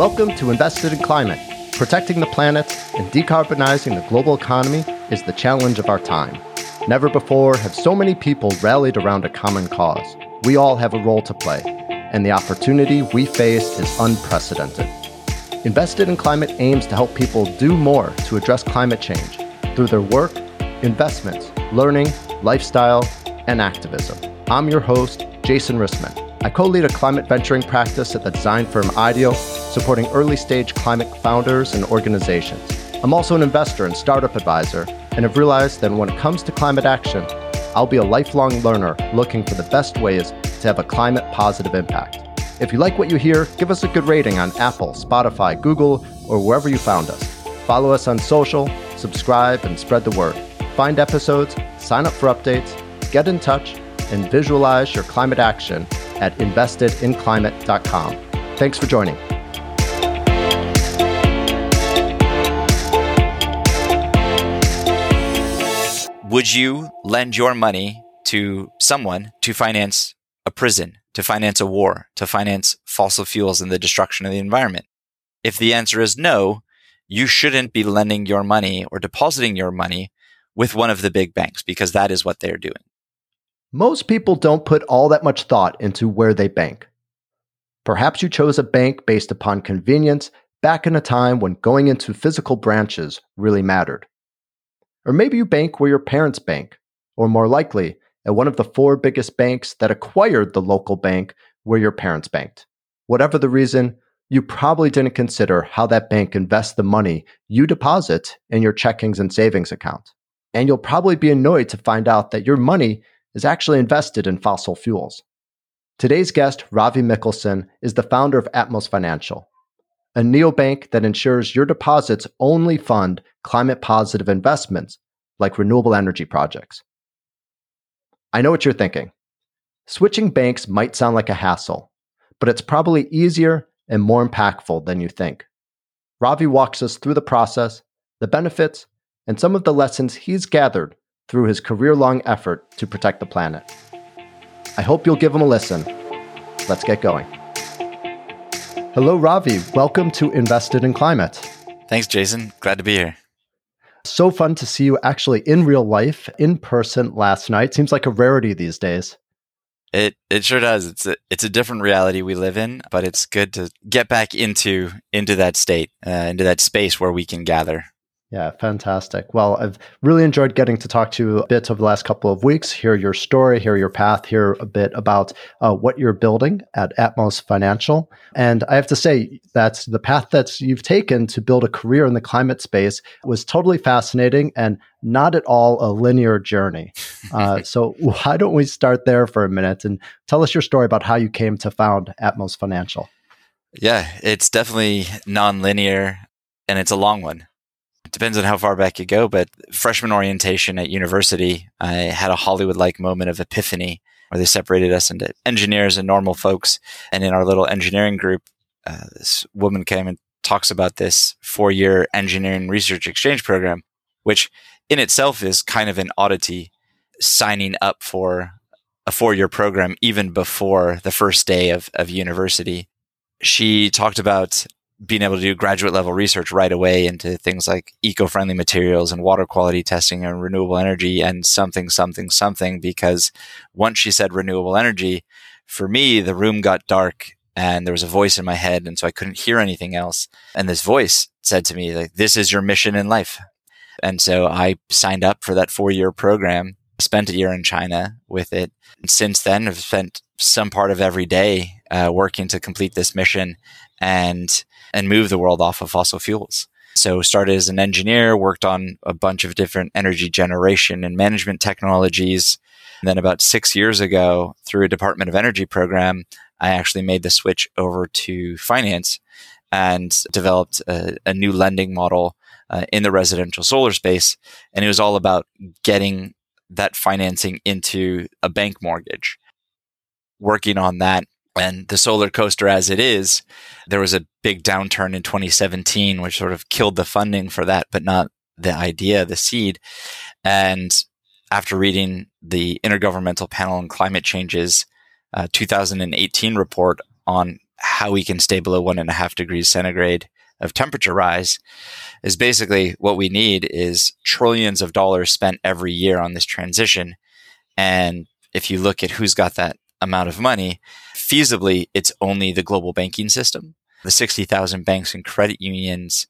Welcome to Invested in Climate. Protecting the planet and decarbonizing the global economy is the challenge of our time. Never before have so many people rallied around a common cause. We all have a role to play, and the opportunity we face is unprecedented. Invested in Climate aims to help people do more to address climate change through their work, investments, learning, lifestyle, and activism. I'm your host, Jason Rissman. I co lead a climate venturing practice at the design firm IDEO, supporting early stage climate founders and organizations. I'm also an investor and startup advisor, and have realized that when it comes to climate action, I'll be a lifelong learner looking for the best ways to have a climate positive impact. If you like what you hear, give us a good rating on Apple, Spotify, Google, or wherever you found us. Follow us on social, subscribe, and spread the word. Find episodes, sign up for updates, get in touch, and visualize your climate action at investedinclimate.com. Thanks for joining. Would you lend your money to someone to finance a prison, to finance a war, to finance fossil fuels and the destruction of the environment? If the answer is no, you shouldn't be lending your money or depositing your money with one of the big banks because that is what they're doing. Most people don't put all that much thought into where they bank. Perhaps you chose a bank based upon convenience back in a time when going into physical branches really mattered. Or maybe you bank where your parents bank, or more likely, at one of the four biggest banks that acquired the local bank where your parents banked. Whatever the reason, you probably didn't consider how that bank invests the money you deposit in your checkings and savings account. And you'll probably be annoyed to find out that your money is actually invested in fossil fuels. Today's guest, Ravi Mikkelsen, is the founder of Atmos Financial, a neobank that ensures your deposits only fund climate positive investments like renewable energy projects. I know what you're thinking. Switching banks might sound like a hassle, but it's probably easier and more impactful than you think. Ravi walks us through the process, the benefits, and some of the lessons he's gathered through his career long effort to protect the planet. I hope you'll give him a listen. Let's get going. Hello, Ravi. Welcome to Invested in Climate. Thanks, Jason. Glad to be here. So fun to see you actually in real life, in person last night. Seems like a rarity these days. It it sure does. It's a it's a different reality we live in, but it's good to get back into into that state, uh, into that space where we can gather. Yeah, fantastic. Well, I've really enjoyed getting to talk to you a bit over the last couple of weeks, hear your story, hear your path, hear a bit about uh, what you're building at Atmos Financial. And I have to say that the path that you've taken to build a career in the climate space was totally fascinating and not at all a linear journey. Uh, so, why don't we start there for a minute and tell us your story about how you came to found Atmos Financial? Yeah, it's definitely non-linear and it's a long one depends on how far back you go, but freshman orientation at university, I had a Hollywood like moment of epiphany where they separated us into engineers and normal folks. And in our little engineering group, uh, this woman came and talks about this four year engineering research exchange program, which in itself is kind of an oddity signing up for a four year program even before the first day of, of university. She talked about being able to do graduate level research right away into things like eco-friendly materials and water quality testing and renewable energy and something something something because once she said renewable energy for me the room got dark and there was a voice in my head and so I couldn't hear anything else. And this voice said to me like this is your mission in life. And so I signed up for that 4 year program spent a year in China with it. And since then I've spent some part of every day uh, working to complete this mission and and move the world off of fossil fuels. So started as an engineer, worked on a bunch of different energy generation and management technologies. And then about six years ago, through a Department of Energy program, I actually made the switch over to finance and developed a, a new lending model uh, in the residential solar space. And it was all about getting that financing into a bank mortgage. Working on that and the solar coaster as it is, there was a big downturn in 2017, which sort of killed the funding for that, but not the idea, the seed. And after reading the Intergovernmental Panel on Climate Change's uh, 2018 report on how we can stay below one and a half degrees centigrade of temperature rise is basically what we need is trillions of dollars spent every year on this transition. And if you look at who's got that amount of money, feasibly, it's only the global banking system. The 60,000 banks and credit unions,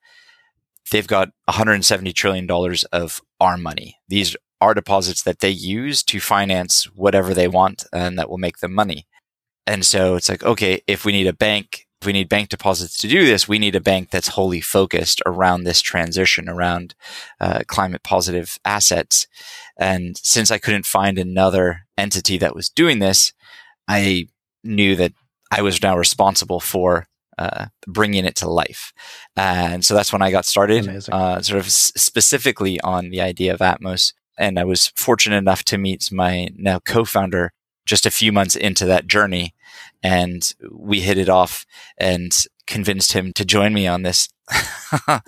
they've got $170 trillion of our money. These are deposits that they use to finance whatever they want and that will make them money. And so it's like, okay, if we need a bank if we need bank deposits to do this, we need a bank that's wholly focused around this transition, around uh, climate positive assets. And since I couldn't find another entity that was doing this, I knew that I was now responsible for uh, bringing it to life. And so that's when I got started, uh, sort of s- specifically on the idea of Atmos. And I was fortunate enough to meet my now co-founder just a few months into that journey and we hit it off and convinced him to join me on this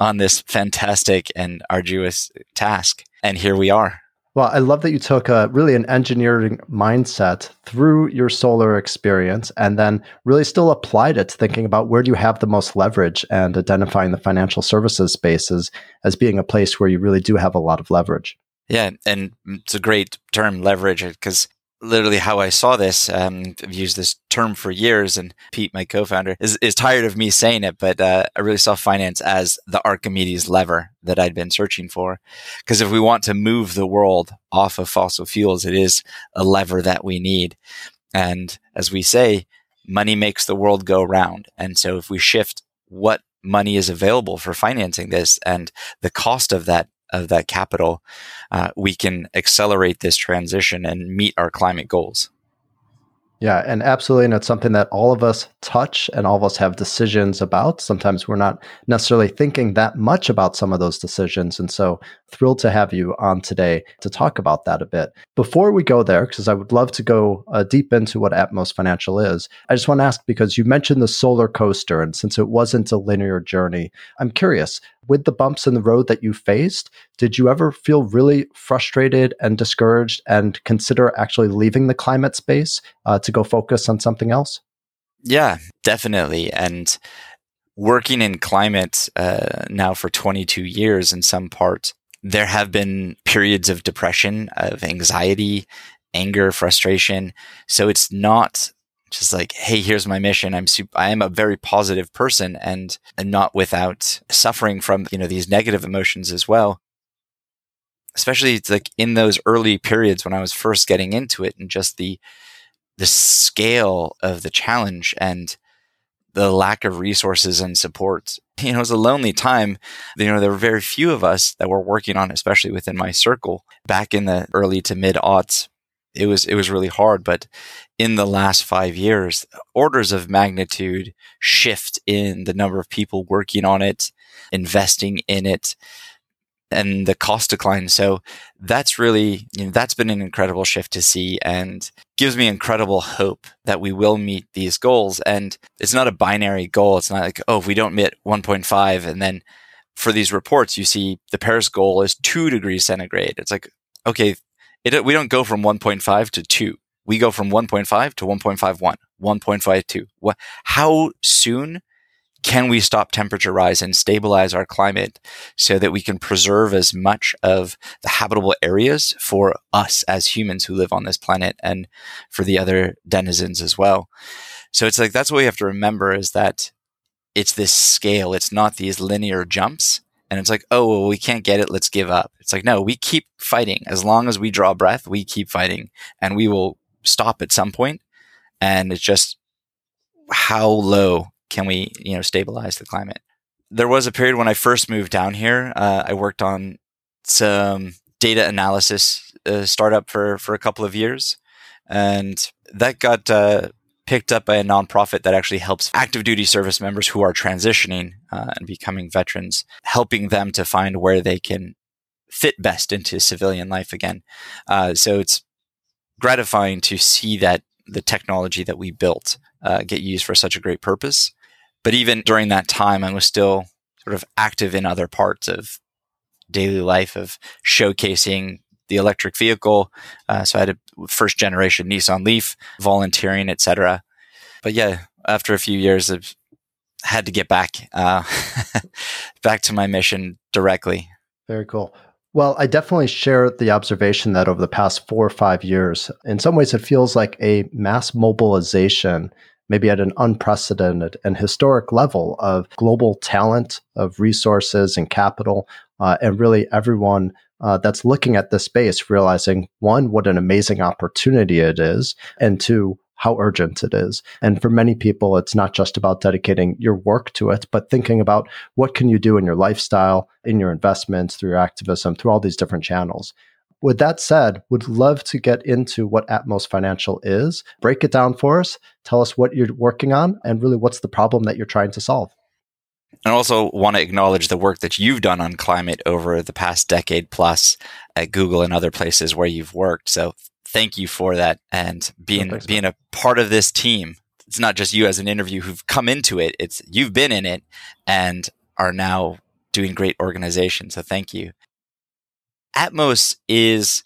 on this fantastic and arduous task and here we are well i love that you took a really an engineering mindset through your solar experience and then really still applied it to thinking about where do you have the most leverage and identifying the financial services spaces as being a place where you really do have a lot of leverage. Yeah, and it's a great term, leverage, because literally how I saw this. Um, I've used this term for years, and Pete, my co-founder, is, is tired of me saying it, but uh, I really saw finance as the Archimedes lever that I'd been searching for. Because if we want to move the world off of fossil fuels, it is a lever that we need. And as we say, money makes the world go round. And so if we shift what money is available for financing this and the cost of that of that capital, uh, we can accelerate this transition and meet our climate goals. Yeah, and absolutely. And it's something that all of us touch and all of us have decisions about. Sometimes we're not necessarily thinking that much about some of those decisions. And so thrilled to have you on today to talk about that a bit. Before we go there, because I would love to go uh, deep into what Atmos Financial is, I just want to ask because you mentioned the solar coaster. And since it wasn't a linear journey, I'm curious with the bumps in the road that you faced, did you ever feel really frustrated and discouraged and consider actually leaving the climate space uh, to go focus on something else? Yeah, definitely. And working in climate uh, now for 22 years in some part, there have been periods of depression, of anxiety, anger, frustration. So it's not just like, hey, here's my mission. I'm super, I am a very positive person and, and not without suffering from, you know, these negative emotions as well. Especially it's like in those early periods when I was first getting into it and just the, the scale of the challenge and the lack of resources and support. You know, it was a lonely time. You know, there were very few of us that were working on, especially within my circle back in the early to mid aughts it was it was really hard but in the last 5 years orders of magnitude shift in the number of people working on it investing in it and the cost decline. So that's really you know that's been an incredible shift to see and gives me incredible hope that we will meet these goals. And it's not a binary goal. It's not like oh if we don't meet 1.5 and then for these reports you see the paris goal is 2 degrees centigrade. It's like okay it, we don't go from 1.5 to 2. We go from 1.5 to 1.51, 1.52. What, how soon can we stop temperature rise and stabilize our climate so that we can preserve as much of the habitable areas for us as humans who live on this planet and for the other denizens as well? So it's like that's what we have to remember is that it's this scale. It's not these linear jumps and it's like, oh, well, we can't get it. Let's give up. It's like, no, we keep fighting. As long as we draw breath, we keep fighting and we will stop at some point. And it's just how low can we, you know, stabilize the climate? There was a period when I first moved down here. Uh, I worked on some data analysis uh, startup for, for a couple of years. And that got uh, picked up by a nonprofit that actually helps active duty service members who are transitioning uh, and becoming veterans, helping them to find where they can fit best into civilian life again. Uh, so it's gratifying to see that the technology that we built uh, get used for such a great purpose. But even during that time, I was still sort of active in other parts of daily life of showcasing the electric vehicle. Uh, so I had a first generation Nissan Leaf, volunteering, etc. But yeah, After a few years, I've had to get back, uh, back to my mission directly. Very cool. Well, I definitely share the observation that over the past four or five years, in some ways, it feels like a mass mobilization, maybe at an unprecedented and historic level of global talent, of resources and capital, uh, and really everyone uh, that's looking at this space realizing one, what an amazing opportunity it is, and two, how urgent it is. And for many people, it's not just about dedicating your work to it, but thinking about what can you do in your lifestyle, in your investments, through your activism, through all these different channels. With that said, would love to get into what Atmos Financial is. Break it down for us. Tell us what you're working on and really what's the problem that you're trying to solve. And also want to acknowledge the work that you've done on climate over the past decade plus at Google and other places where you've worked. So thank you for that and being oh, being a part of this team. It's not just you as an interview who've come into it. It's you've been in it and are now doing great organization. So thank you. Atmos is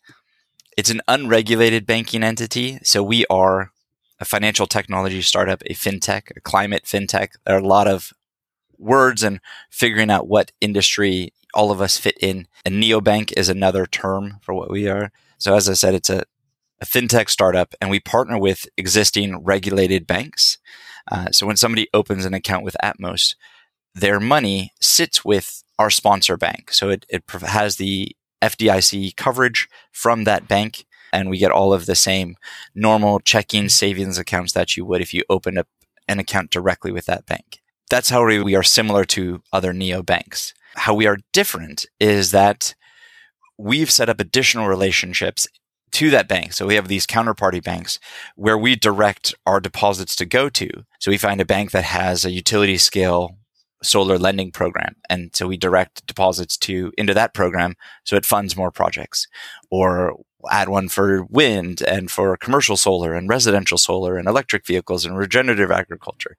it's an unregulated banking entity. So we are a financial technology startup, a fintech, a climate fintech. There are a lot of words and figuring out what industry all of us fit in. A neobank is another term for what we are. So as I said, it's a a fintech startup, and we partner with existing regulated banks. Uh, so when somebody opens an account with Atmos, their money sits with our sponsor bank. So it, it has the FDIC coverage from that bank, and we get all of the same normal checking savings accounts that you would if you opened up an account directly with that bank. That's how we are similar to other neo banks. How we are different is that we've set up additional relationships to that bank. So we have these counterparty banks where we direct our deposits to go to. So we find a bank that has a utility scale solar lending program. And so we direct deposits to into that program so it funds more projects or add one for wind and for commercial solar and residential solar and electric vehicles and regenerative agriculture.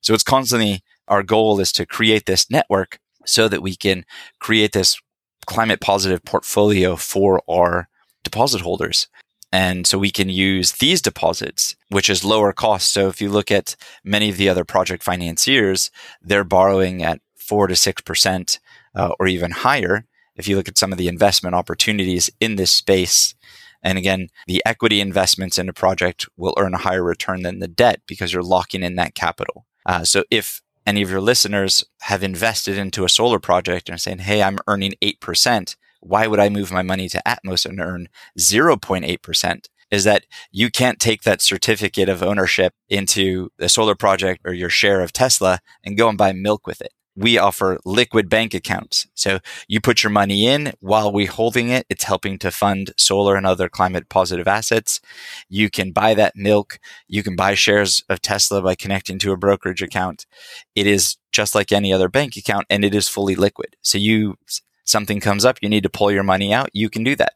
So it's constantly our goal is to create this network so that we can create this climate positive portfolio for our deposit holders. And so we can use these deposits, which is lower cost. So if you look at many of the other project financiers, they're borrowing at four to six percent uh, or even higher. If you look at some of the investment opportunities in this space, and again, the equity investments in a project will earn a higher return than the debt because you're locking in that capital. Uh, so if any of your listeners have invested into a solar project and are saying, Hey, I'm earning 8%, why would I move my money to Atmos and earn 0.8%? Is that you can't take that certificate of ownership into a solar project or your share of Tesla and go and buy milk with it. We offer liquid bank accounts. So you put your money in while we're holding it. It's helping to fund solar and other climate positive assets. You can buy that milk. You can buy shares of Tesla by connecting to a brokerage account. It is just like any other bank account and it is fully liquid. So you something comes up, you need to pull your money out, you can do that.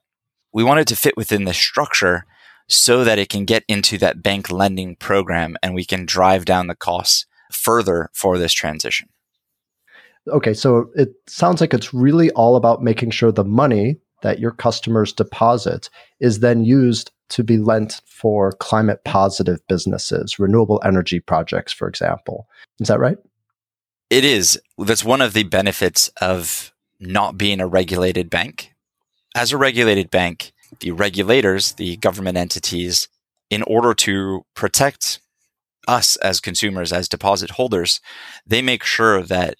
We want it to fit within the structure so that it can get into that bank lending program and we can drive down the costs further for this transition. Okay, so it sounds like it's really all about making sure the money that your customers deposit is then used to be lent for climate positive businesses, renewable energy projects, for example. Is that right? It is. That's one of the benefits of not being a regulated bank. As a regulated bank, the regulators, the government entities, in order to protect us as consumers, as deposit holders, they make sure that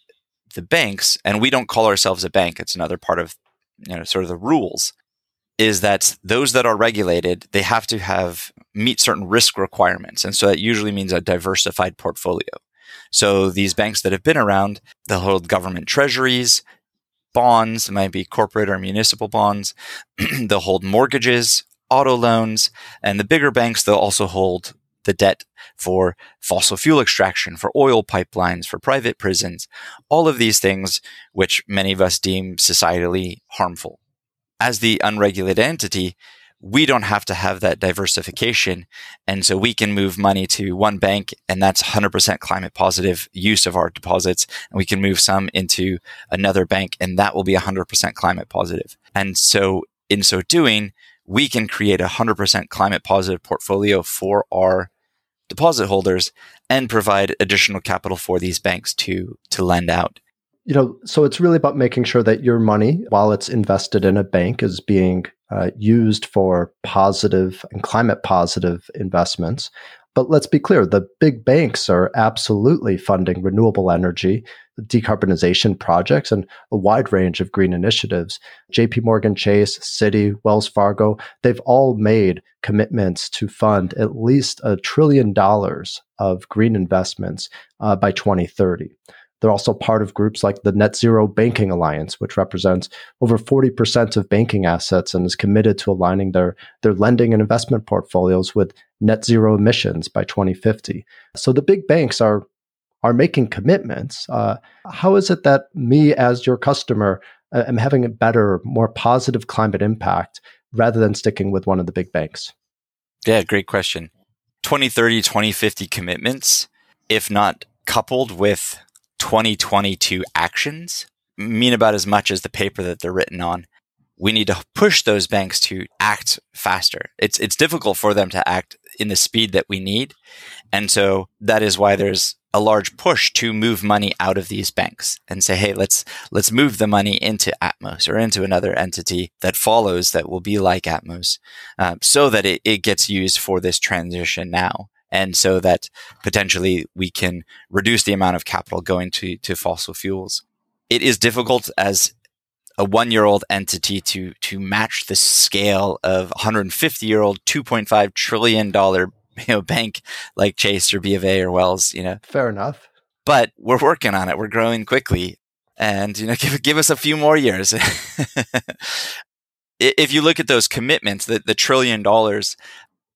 the banks, and we don't call ourselves a bank, it's another part of you know sort of the rules, is that those that are regulated, they have to have meet certain risk requirements. And so that usually means a diversified portfolio. So these banks that have been around, they'll hold government treasuries, bonds, it might be corporate or municipal bonds. they'll hold mortgages, auto loans, and the bigger banks, they'll also hold the debt for fossil fuel extraction, for oil pipelines, for private prisons, all of these things which many of us deem societally harmful. As the unregulated entity, we don't have to have that diversification. And so we can move money to one bank and that's 100% climate positive use of our deposits. And we can move some into another bank and that will be 100% climate positive. And so in so doing, we can create a 100% climate positive portfolio for our deposit holders and provide additional capital for these banks to to lend out. You know, so it's really about making sure that your money, while it's invested in a bank, is being uh, used for positive and climate positive investments. But let's be clear the big banks are absolutely funding renewable energy, decarbonization projects, and a wide range of green initiatives. JP Morgan Chase, Citi, Wells Fargo, they've all made commitments to fund at least a trillion dollars of green investments uh, by 2030. They're also part of groups like the Net Zero Banking Alliance, which represents over 40% of banking assets and is committed to aligning their, their lending and investment portfolios with net zero emissions by 2050. So the big banks are are making commitments. Uh, how is it that me, as your customer, uh, am having a better, more positive climate impact rather than sticking with one of the big banks? Yeah, great question. 2030, 2050 commitments, if not coupled with 2022 actions mean about as much as the paper that they're written on. We need to push those banks to act faster. It's it's difficult for them to act in the speed that we need. And so that is why there's a large push to move money out of these banks and say, hey, let's let's move the money into Atmos or into another entity that follows that will be like Atmos, uh, so that it, it gets used for this transition now and so that potentially we can reduce the amount of capital going to, to fossil fuels. It is difficult as a one year old entity to, to match the scale of 150 year old, $2.5 trillion you know, bank like Chase or B of A or Wells, you know. Fair enough. But we're working on it. We're growing quickly. And, you know, give, give us a few more years. if you look at those commitments, the, the trillion dollars,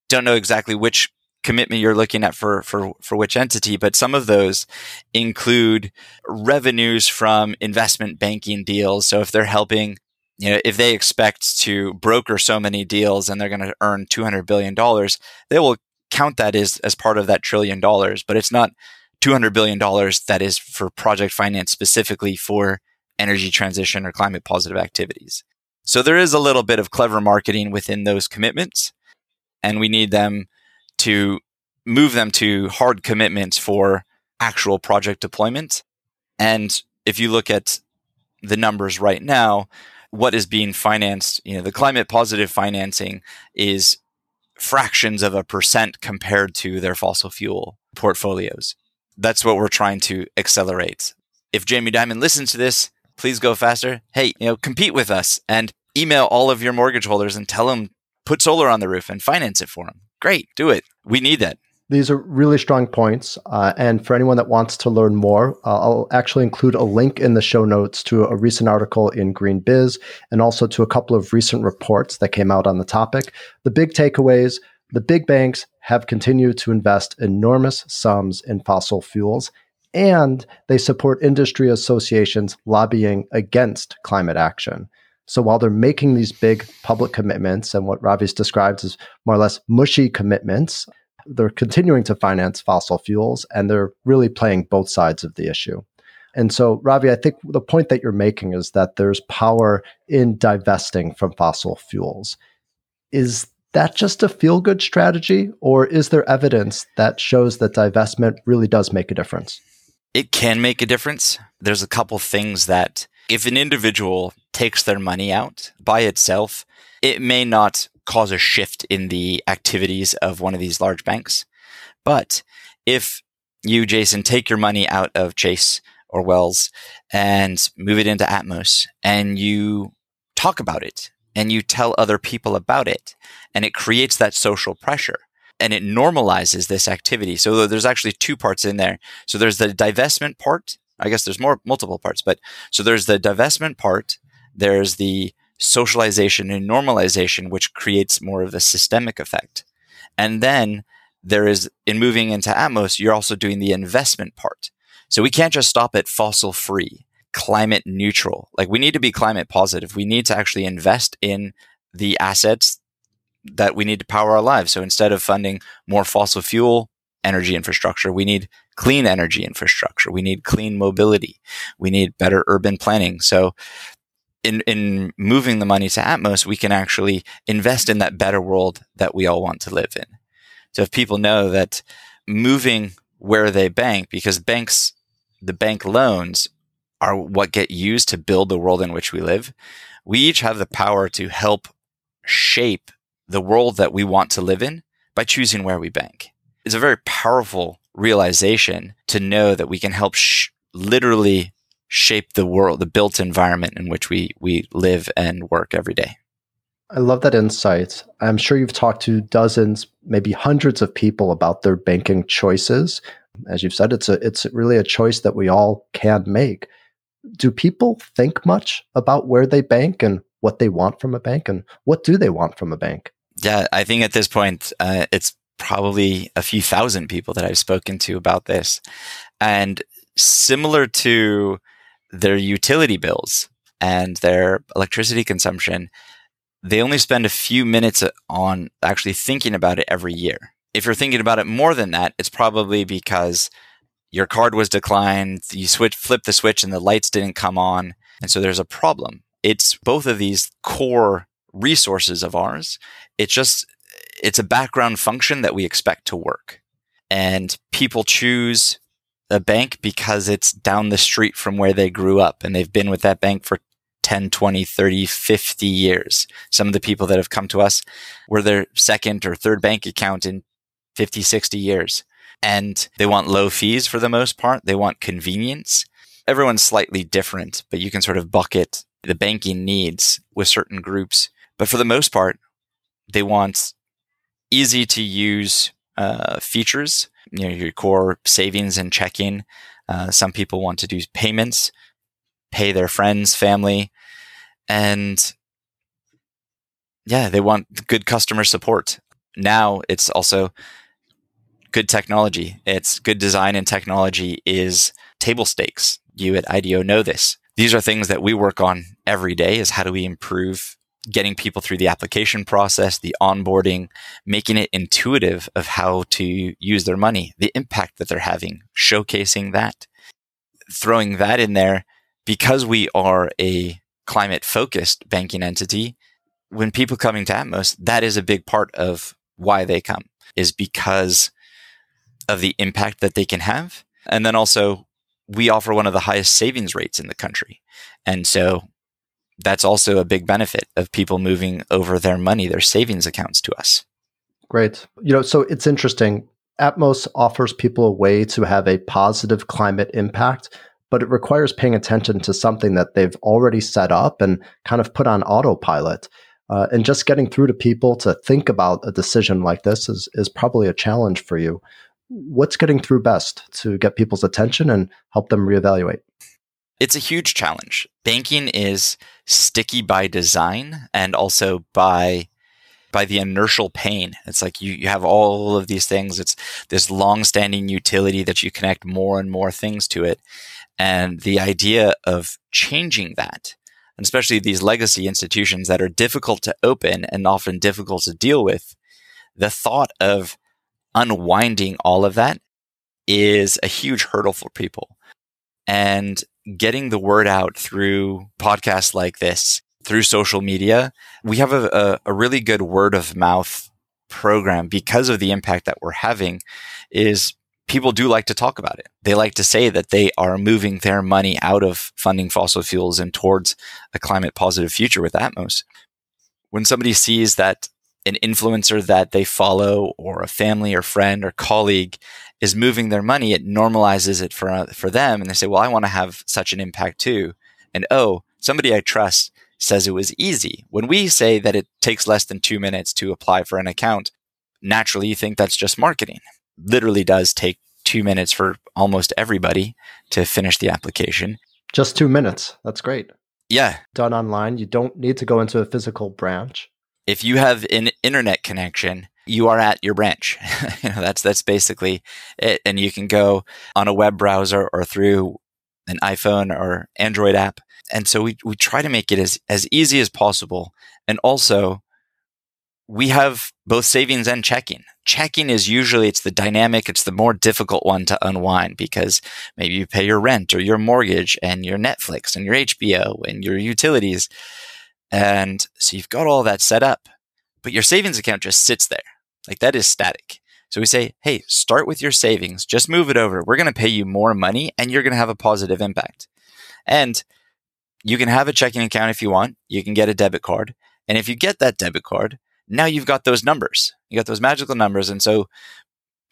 don't know exactly which commitment you're looking at for, for, for which entity, but some of those include revenues from investment banking deals. So if they're helping, you know, if they expect to broker so many deals and they're going to earn $200 billion, they will count that as, as part of that trillion dollars, but it's not $200 billion that is for project finance specifically for energy transition or climate positive activities. So there is a little bit of clever marketing within those commitments and we need them to move them to hard commitments for actual project deployment. And if you look at the numbers right now, what is being financed, you know, the climate positive financing is fractions of a percent compared to their fossil fuel portfolios. That's what we're trying to accelerate. If Jamie Dimon listens to this, please go faster. Hey, you know, compete with us and email all of your mortgage holders and tell them put solar on the roof and finance it for them. Great, do it. We need that. These are really strong points. Uh, and for anyone that wants to learn more, uh, I'll actually include a link in the show notes to a recent article in Green Biz and also to a couple of recent reports that came out on the topic. The big takeaways the big banks have continued to invest enormous sums in fossil fuels, and they support industry associations lobbying against climate action. So while they're making these big public commitments and what Ravi's describes as more or less mushy commitments, they're continuing to finance fossil fuels and they're really playing both sides of the issue. And so, Ravi, I think the point that you're making is that there's power in divesting from fossil fuels. Is that just a feel good strategy, or is there evidence that shows that divestment really does make a difference? It can make a difference. There's a couple things that if an individual takes their money out by itself, it may not cause a shift in the activities of one of these large banks. But if you, Jason, take your money out of Chase or Wells and move it into Atmos and you talk about it and you tell other people about it and it creates that social pressure and it normalizes this activity. So there's actually two parts in there. So there's the divestment part. I guess there's more multiple parts, but so there's the divestment part. There's the socialization and normalization, which creates more of a systemic effect. And then there is in moving into Atmos, you're also doing the investment part. So we can't just stop at fossil free, climate neutral. Like we need to be climate positive. We need to actually invest in the assets that we need to power our lives. So instead of funding more fossil fuel energy infrastructure, we need clean energy infrastructure. We need clean mobility. We need better urban planning. So in, in moving the money to Atmos, we can actually invest in that better world that we all want to live in. So if people know that moving where they bank because banks, the bank loans are what get used to build the world in which we live. We each have the power to help shape the world that we want to live in by choosing where we bank. It's a very powerful realization to know that we can help sh- literally shape the world, the built environment in which we, we live and work every day. I love that insight. I'm sure you've talked to dozens, maybe hundreds of people about their banking choices. As you've said, it's a it's really a choice that we all can make. Do people think much about where they bank and what they want from a bank and what do they want from a bank? Yeah, I think at this point, uh, it's probably a few thousand people that I've spoken to about this. And similar to their utility bills and their electricity consumption, they only spend a few minutes on actually thinking about it every year. If you're thinking about it more than that, it's probably because your card was declined, you switch, flip the switch and the lights didn't come on. And so there's a problem. It's both of these core resources of ours. It's just, it's a background function that we expect to work. And people choose a bank because it's down the street from where they grew up and they've been with that bank for 10, 20, 30, 50 years. Some of the people that have come to us were their second or third bank account in 50, 60 years. And they want low fees for the most part. They want convenience. Everyone's slightly different, but you can sort of bucket the banking needs with certain groups. But for the most part, they want easy to use uh, features, you know, your core savings and checking. Uh, some people want to do payments pay their friends, family, and yeah, they want good customer support. Now it's also good technology. It's good design and technology is table stakes. You at IDEO know this. These are things that we work on every day is how do we improve getting people through the application process, the onboarding, making it intuitive of how to use their money, the impact that they're having, showcasing that, throwing that in there because we are a climate focused banking entity, when people coming to Atmos, that is a big part of why they come is because of the impact that they can have. And then also we offer one of the highest savings rates in the country. And so that's also a big benefit of people moving over their money, their savings accounts to us. Great. You know, so it's interesting. Atmos offers people a way to have a positive climate impact but it requires paying attention to something that they've already set up and kind of put on autopilot. Uh, and just getting through to people to think about a decision like this is, is probably a challenge for you. What's getting through best to get people's attention and help them reevaluate? It's a huge challenge. Banking is sticky by design and also by by the inertial pain. It's like you, you have all of these things. It's this long standing utility that you connect more and more things to it. And the idea of changing that, and especially these legacy institutions that are difficult to open and often difficult to deal with, the thought of unwinding all of that is a huge hurdle for people. And getting the word out through podcasts like this, through social media, we have a, a, a really good word of mouth program because of the impact that we're having is people do like to talk about it. They like to say that they are moving their money out of funding fossil fuels and towards a climate positive future with Atmos. When somebody sees that an influencer that they follow or a family or friend or colleague is moving their money, it normalizes it for, uh, for them. And they say, well, I want to have such an impact too. And oh, somebody I trust says it was easy. When we say that it takes less than two minutes to apply for an account, naturally you think that's just marketing literally does take two minutes for almost everybody to finish the application. Just two minutes. That's great. Yeah. Done online. You don't need to go into a physical branch. If you have an internet connection, you are at your branch. you know, that's that's basically it. And you can go on a web browser or through an iPhone or Android app. And so we, we try to make it as, as easy as possible. And also we have both savings and checking. Checking is usually it's the dynamic, it's the more difficult one to unwind because maybe you pay your rent or your mortgage and your Netflix and your HBO and your utilities. And so you've got all that set up, but your savings account just sits there. Like that is static. So we say, hey, start with your savings, just move it over. We're going to pay you more money and you're going to have a positive impact. And you can have a checking account if you want. You can get a debit card. And if you get that debit card, now you've got those numbers. You got those magical numbers. And so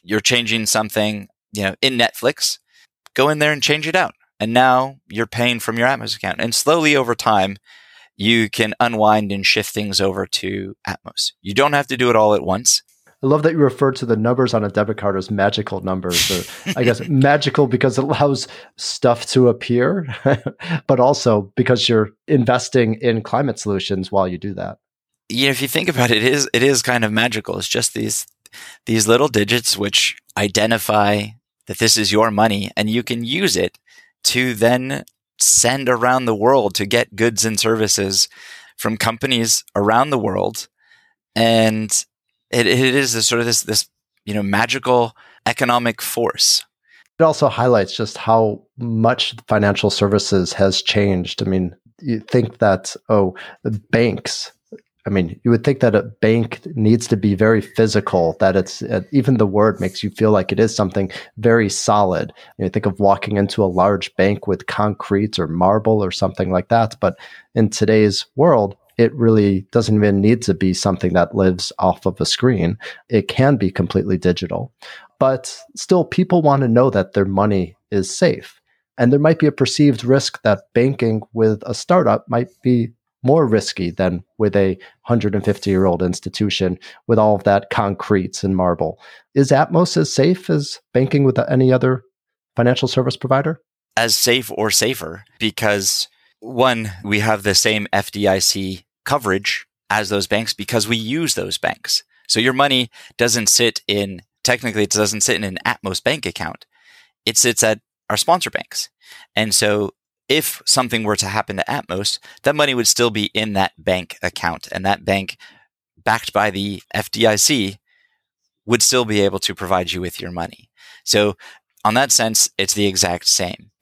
you're changing something, you know, in Netflix, go in there and change it out. And now you're paying from your Atmos account. And slowly over time, you can unwind and shift things over to Atmos. You don't have to do it all at once. I love that you refer to the numbers on a debit card as magical numbers. Or I guess magical because it allows stuff to appear, but also because you're investing in climate solutions while you do that. You know, if you think about it, it is it is kind of magical. It's just these these little digits which identify that this is your money and you can use it to then send around the world to get goods and services from companies around the world. And it, it is this sort of this, this, you know, magical economic force. It also highlights just how much financial services has changed. I mean, you think that, oh, the banks I mean, you would think that a bank needs to be very physical, that it's uh, even the word makes you feel like it is something very solid. You know, think of walking into a large bank with concrete or marble or something like that. But in today's world, it really doesn't even need to be something that lives off of a screen. It can be completely digital. But still, people want to know that their money is safe. And there might be a perceived risk that banking with a startup might be more risky than with a 150 year old institution with all of that concretes and marble. Is Atmos as safe as banking with any other financial service provider? As safe or safer because one, we have the same FDIC coverage as those banks because we use those banks. So your money doesn't sit in, technically, it doesn't sit in an Atmos bank account. It sits at our sponsor banks. And so if something were to happen to Atmos, that money would still be in that bank account. And that bank, backed by the FDIC, would still be able to provide you with your money. So, on that sense, it's the exact same.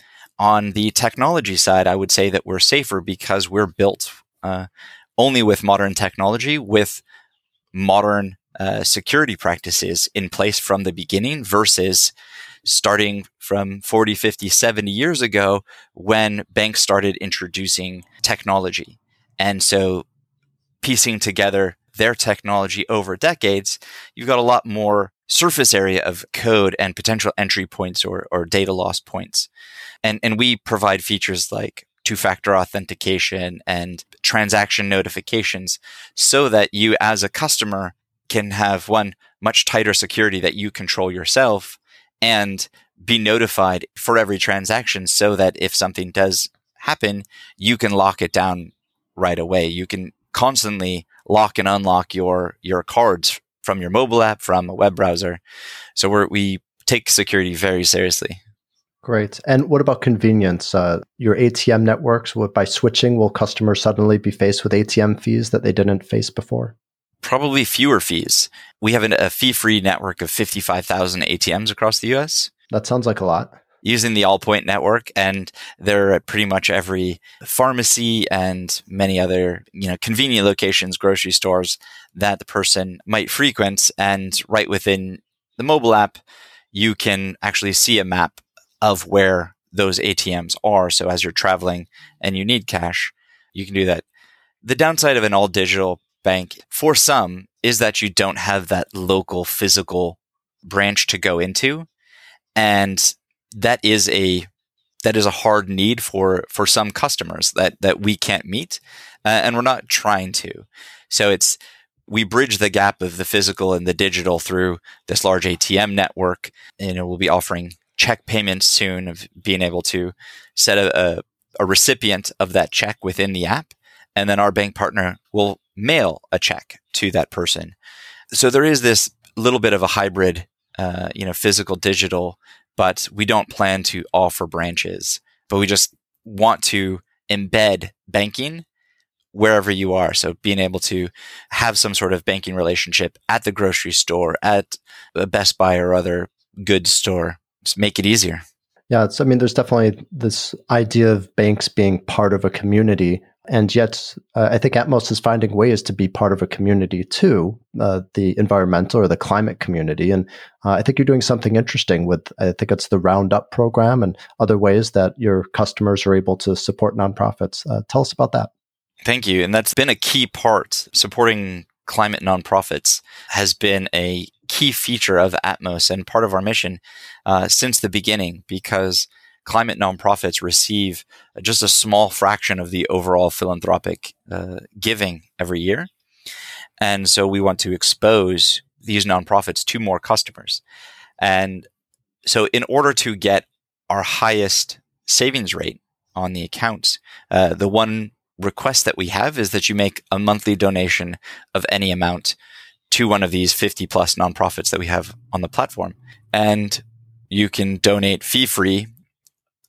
On the technology side, I would say that we're safer because we're built uh, only with modern technology, with modern uh, security practices in place from the beginning versus starting from 40, 50, 70 years ago when banks started introducing technology. And so piecing together their technology over decades, you've got a lot more surface area of code and potential entry points or, or data loss points. And, and we provide features like two factor authentication and transaction notifications so that you as a customer can have one much tighter security that you control yourself and be notified for every transaction so that if something does happen, you can lock it down right away. You can constantly lock and unlock your, your cards from your mobile app, from a web browser. So we we take security very seriously. Great. And what about convenience? Uh, your ATM networks, by switching, will customers suddenly be faced with ATM fees that they didn't face before? Probably fewer fees. We have an, a fee free network of 55,000 ATMs across the US. That sounds like a lot. Using the Allpoint network, and they're at pretty much every pharmacy and many other, you know, convenient locations, grocery stores that the person might frequent. And right within the mobile app, you can actually see a map of where those ATMs are. So as you're traveling and you need cash, you can do that. The downside of an all digital bank for some is that you don't have that local physical branch to go into. And that is a that is a hard need for for some customers that that we can't meet uh, and we're not trying to so it's we bridge the gap of the physical and the digital through this large ATM network and we'll be offering check payments soon of being able to set a, a, a recipient of that check within the app and then our bank partner will mail a check to that person. So there is this little bit of a hybrid, uh, you know, physical digital, but we don't plan to offer branches, but we just want to embed banking wherever you are. So being able to have some sort of banking relationship at the grocery store, at a Best Buy or other goods store, just make it easier. Yeah, it's, I mean, there's definitely this idea of banks being part of a community And yet, uh, I think Atmos is finding ways to be part of a community too, uh, the environmental or the climate community. And uh, I think you're doing something interesting with, I think it's the Roundup program and other ways that your customers are able to support nonprofits. Uh, tell us about that. Thank you. And that's been a key part. Supporting climate nonprofits has been a key feature of Atmos and part of our mission uh, since the beginning because climate nonprofits receive just a small fraction of the overall philanthropic uh, giving every year. And so we want to expose these nonprofits to more customers. And so, in order to get our highest savings rate on the accounts, uh, the one request that we have is that you make a monthly donation of any amount to one of these 50 plus nonprofits that we have on the platform. And you can donate fee free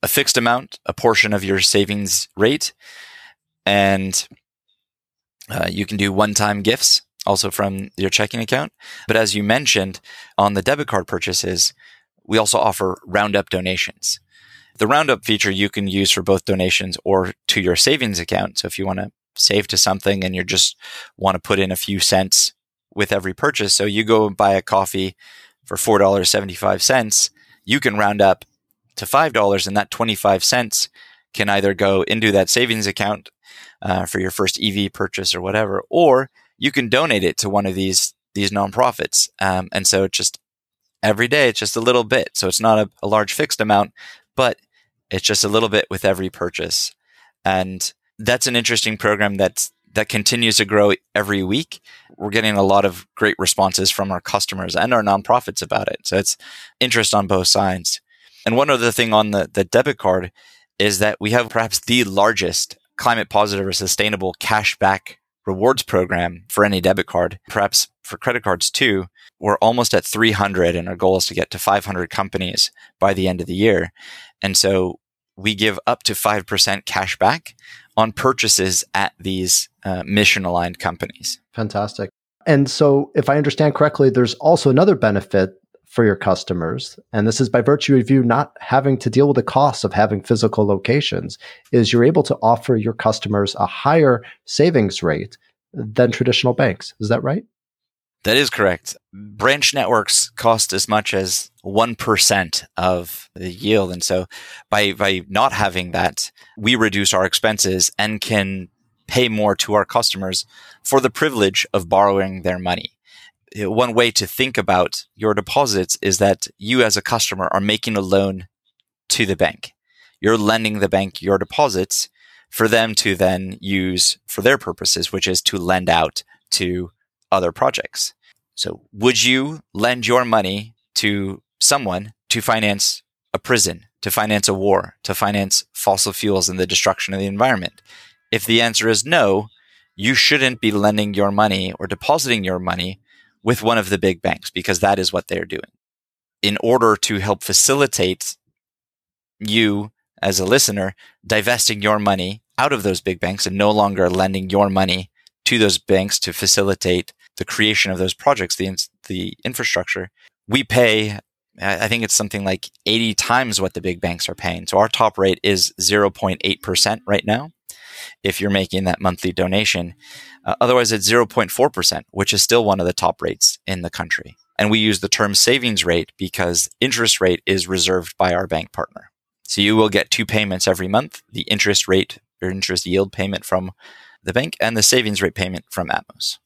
a fixed amount, a portion of your savings rate, and uh, you can do one time gifts also from your checking account. But as you mentioned on the debit card purchases, we also offer roundup donations. The roundup feature you can use for both donations or to your savings account. So if you want to save to something and you just want to put in a few cents with every purchase. So you go buy a coffee for $4.75. You can round up to $5 and that 25 cents can either go into that savings account uh, for your first EV purchase or whatever, or you can donate it to one of these these nonprofits. Um, and so just every day, it's just a little bit. So it's not a, a large fixed amount, but it's just a little bit with every purchase. And that's an interesting program that's that continues to grow every week. We're getting a lot of great responses from our customers and our nonprofits about it. So it's interest on both sides. And one other thing on the, the debit card is that we have perhaps the largest climate positive or sustainable cashback rewards program for any debit card, perhaps for credit cards too. We're almost at 300 and our goal is to get to 500 companies by the end of the year. And so we give up to 5% cash back on purchases at these uh, mission aligned companies. Fantastic. And so, if I understand correctly, there's also another benefit for your customers, and this is by virtue of you not having to deal with the costs of having physical locations, is you're able to offer your customers a higher savings rate than traditional banks. Is that right? That is correct. Branch networks cost as much as 1% of the yield. And so by, by not having that, we reduce our expenses and can pay more to our customers for the privilege of borrowing their money. Uh, one way to think about your deposits is that you as a customer are making a loan to the bank. You're lending the bank your deposits for them to then use for their purposes, which is to lend out to other projects. So would you lend your money to someone to finance a prison, to finance a war, to finance fossil fuels and the destruction of the environment? If the answer is no, you shouldn't be lending your money or depositing your money with one of the big banks because that is what they're doing. In order to help facilitate you as a listener divesting your money out of those big banks and no longer lending your money to those banks to facilitate the creation of those projects, the the infrastructure, we pay. I think it's something like 80 times what the big banks are paying. So our top rate is 0.8% right now. If you're making that monthly donation, uh, otherwise it's 0.4%, which is still one of the top rates in the country. And we use the term savings rate because interest rate is reserved by our bank partner. So you will get two payments every month, the interest rate or interest yield payment from the bank and the savings rate payment from Atmos.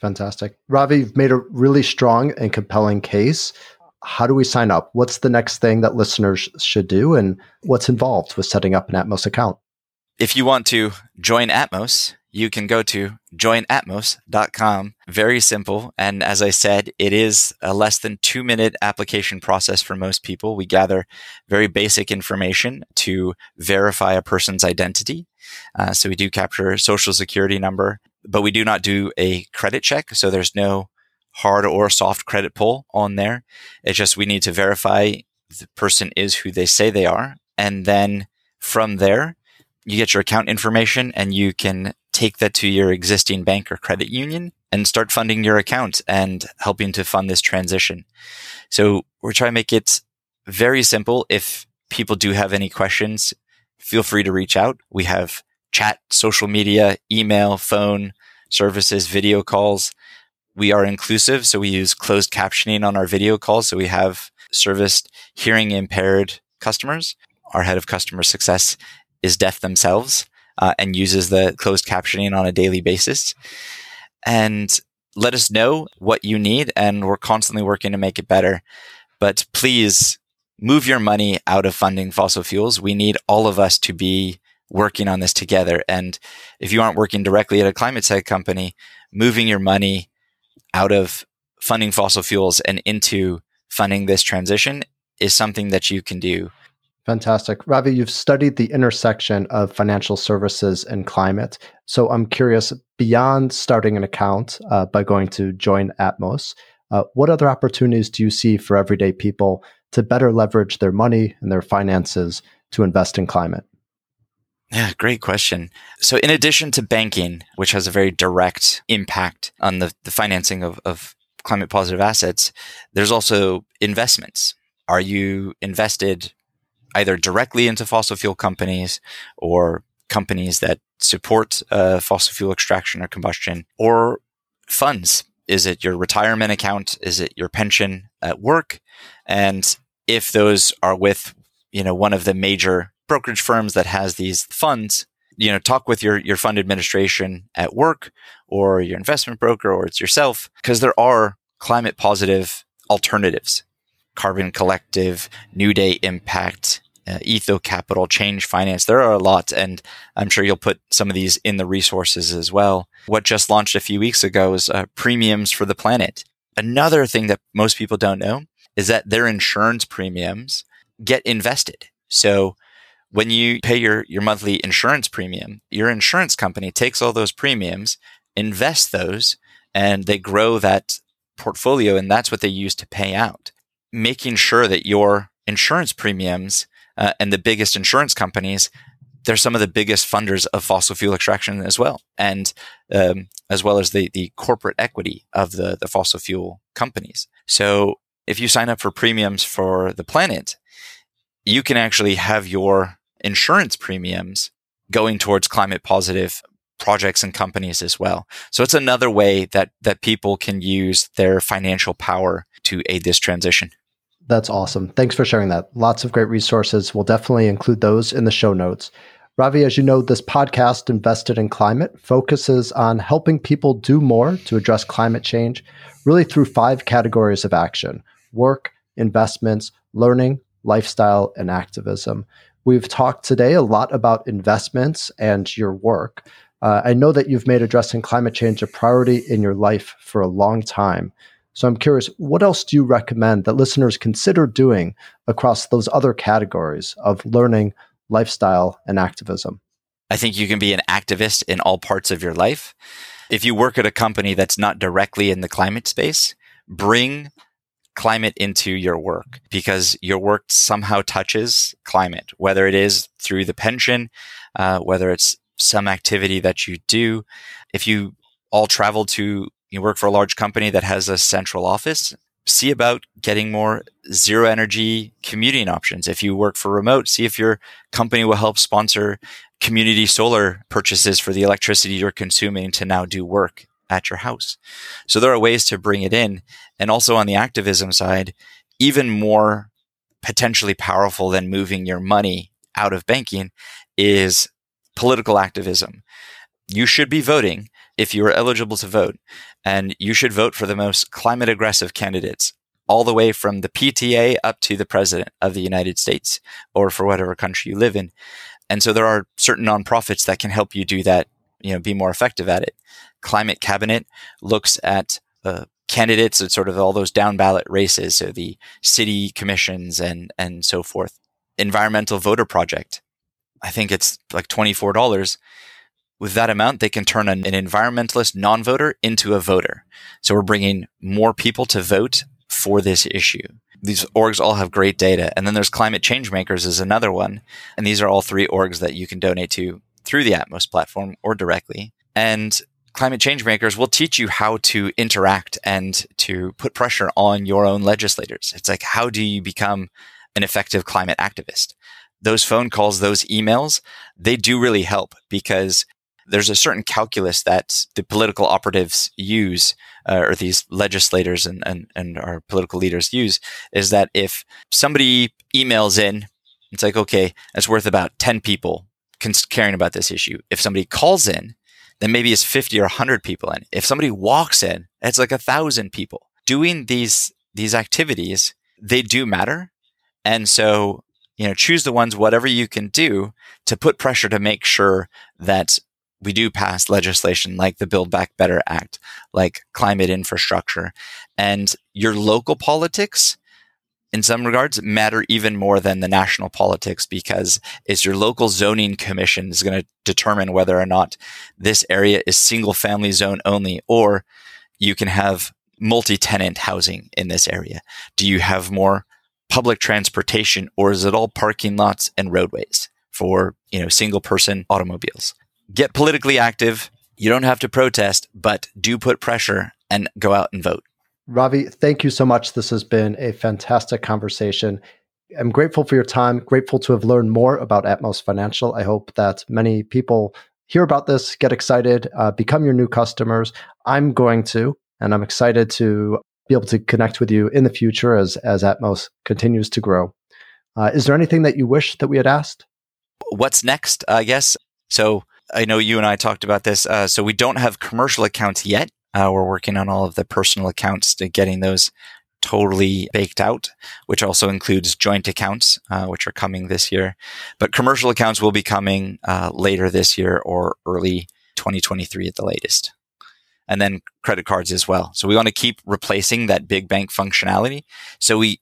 Fantastic. Ravi, you've made a really strong and compelling case. How do we sign up? What's the next thing that listeners should do? And what's involved with setting up an Atmos account? If you want to join Atmos, you can go to joinatmos.com. Very simple. And as I said, it is a less than two minute application process for most people. We gather very basic information to verify a person's identity. Uh, so we do capture social security number, but we do not do a credit check. So there's no hard or soft credit pull on there. It's just we need to verify the person is who they say they are. And then from there, you get your account information and you can take that to your existing bank or credit union and start funding your account and helping to fund this transition. So we're trying to make it very simple. If people do have any questions, feel free to reach out. We have chat, social media, email, phone services, video calls. We are inclusive, so we use closed captioning on our video calls. So we have serviced hearing impaired customers. Our head of customer success is deaf themselves uh, and uses the closed captioning on a daily basis. And let us know what you need, and we're constantly working to make it better. But please move your money out of funding fossil fuels. We need all of us to be working on this together. And if you aren't working directly at a climate tech company, moving your money out of funding fossil fuels and into funding this transition is something that you can do. Fantastic. Ravi, you've studied the intersection of financial services and climate. So I'm curious beyond starting an account uh, by going to join Atmos, uh, what other opportunities do you see for everyday people to better leverage their money and their finances to invest in climate? Yeah, great question. So, in addition to banking, which has a very direct impact on the, the financing of, of climate positive assets, there's also investments. Are you invested either directly into fossil fuel companies or companies that support uh, fossil fuel extraction or combustion or funds? Is it your retirement account? Is it your pension at work? And if those are with, you know, one of the major brokerage firms that has these funds, you know, talk with your, your fund administration at work or your investment broker or it's yourself because there are climate positive alternatives. Carbon Collective, New Day Impact, uh, Etho Capital, Change Finance. There are a lot, and I'm sure you'll put some of these in the resources as well. What just launched a few weeks ago is uh, Premiums for the Planet. Another thing that most people don't know is that their insurance premiums get invested. So when you pay your, your monthly insurance premium, your insurance company takes all those premiums, invests those, and they grow that portfolio. And that's what they use to pay out. Making sure that your insurance premiums uh, and the biggest insurance companies, they're some of the biggest funders of fossil fuel extraction as well. And um, as well as the, the corporate equity of the, the fossil fuel companies. So if you sign up for premiums for the planet, you can actually have your insurance premiums going towards climate positive projects and companies as well. So it's another way that that people can use their financial power to aid this transition. That's awesome. Thanks for sharing that. Lots of great resources. We'll definitely include those in the show notes. Ravi, as you know, this podcast, Invested in Climate, focuses on helping people do more to address climate change, really through five categories of action work, investments, learning, lifestyle, and activism. We've talked today a lot about investments and your work. Uh, I know that you've made addressing climate change a priority in your life for a long time. So I'm curious, what else do you recommend that listeners consider doing across those other categories of learning, lifestyle, and activism? I think you can be an activist in all parts of your life. If you work at a company that's not directly in the climate space, bring climate into your work because your work somehow touches climate, whether it is through the pension, uh, whether it's some activity that you do. If you all travel to, you work for a large company that has a central office, see about getting more zero energy commuting options. If you work for remote, see if your company will help sponsor community solar purchases for the electricity you're consuming to now do work at your house. So there are ways to bring it in. And also on the activism side, even more potentially powerful than moving your money out of banking is political activism. You should be voting if you are eligible to vote, and you should vote for the most climate aggressive candidates, all the way from the PTA up to the president of the United States or for whatever country you live in. And so there are certain nonprofits that can help you do that, you know, be more effective at it climate cabinet looks at uh, candidates at sort of all those down ballot races, so the city commissions and and so forth. Environmental Voter Project, I think it's like twenty four dollars. With that amount, they can turn an, an environmentalist non-voter into a voter. So we're bringing more people to vote for this issue. These orgs all have great data. And then there's Climate Change Makers is another one. And these are all three orgs that you can donate to through the Atmos platform or directly. And climate change makers will teach you how to interact and to put pressure on your own legislators. It's like, how do you become an effective climate activist? those phone calls, those emails, they do really help because there's a certain calculus that the political operatives use, uh, or these legislators and, and, and our political leaders use, is that if somebody emails in, it's like, okay, that's worth about 10 people caring about this issue. If somebody calls in, then maybe it's 50 or 100 people in. If somebody walks in, it's like a thousand people. Doing these, these activities, they do matter. And so, you know, choose the ones, whatever you can do to put pressure to make sure that we do pass legislation like the Build Back Better Act, like climate infrastructure. And your local politics, in some regards, matter even more than the national politics because it's your local zoning commission is going to determine whether or not this area is single family zone only, or you can have multi tenant housing in this area. Do you have more public transportation or is it all parking lots and roadways for, you know, single person automobiles? Get politically active. You don't have to protest, but do put pressure and go out and vote. Ravi, thank you so much. This has been a fantastic conversation. I'm grateful for your time, grateful to have learned more about Atmos Financial. I hope that many people hear about this, get excited, uh, become your new customers. I'm going to, and I'm excited to be able to connect with you in the future as, as Atmos continues to grow. Uh, is there anything that you wish that we had asked? What's next? I guess. So I know you and I talked about this. Uh, so we don't have commercial accounts yet. Uh, we're working on all of the personal accounts to getting those totally baked out, which also includes joint accounts, uh, which are coming this year. But commercial accounts will be coming uh, later this year or early 2023 at the latest. And then credit cards as well. So we want to keep replacing that big bank functionality. So we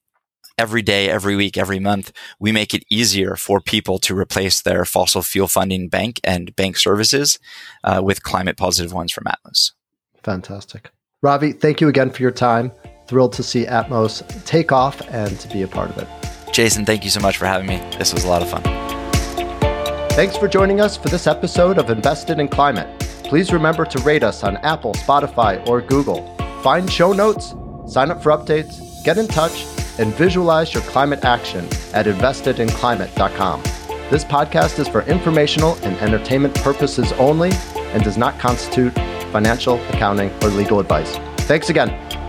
every day, every week, every month, we make it easier for people to replace their fossil fuel funding bank and bank services uh, with climate positive ones from Atmos. Fantastic. Ravi, thank you again for your time. Thrilled to see Atmos take off and to be a part of it. Jason, thank you so much for having me. This was a lot of fun. Thanks for joining us for this episode of Invested in Climate. Please remember to rate us on Apple, Spotify, or Google. Find show notes, sign up for updates, get in touch, and visualize your climate action at investedinclimate.com. This podcast is for informational and entertainment purposes only and does not constitute financial, accounting, or legal advice. Thanks again.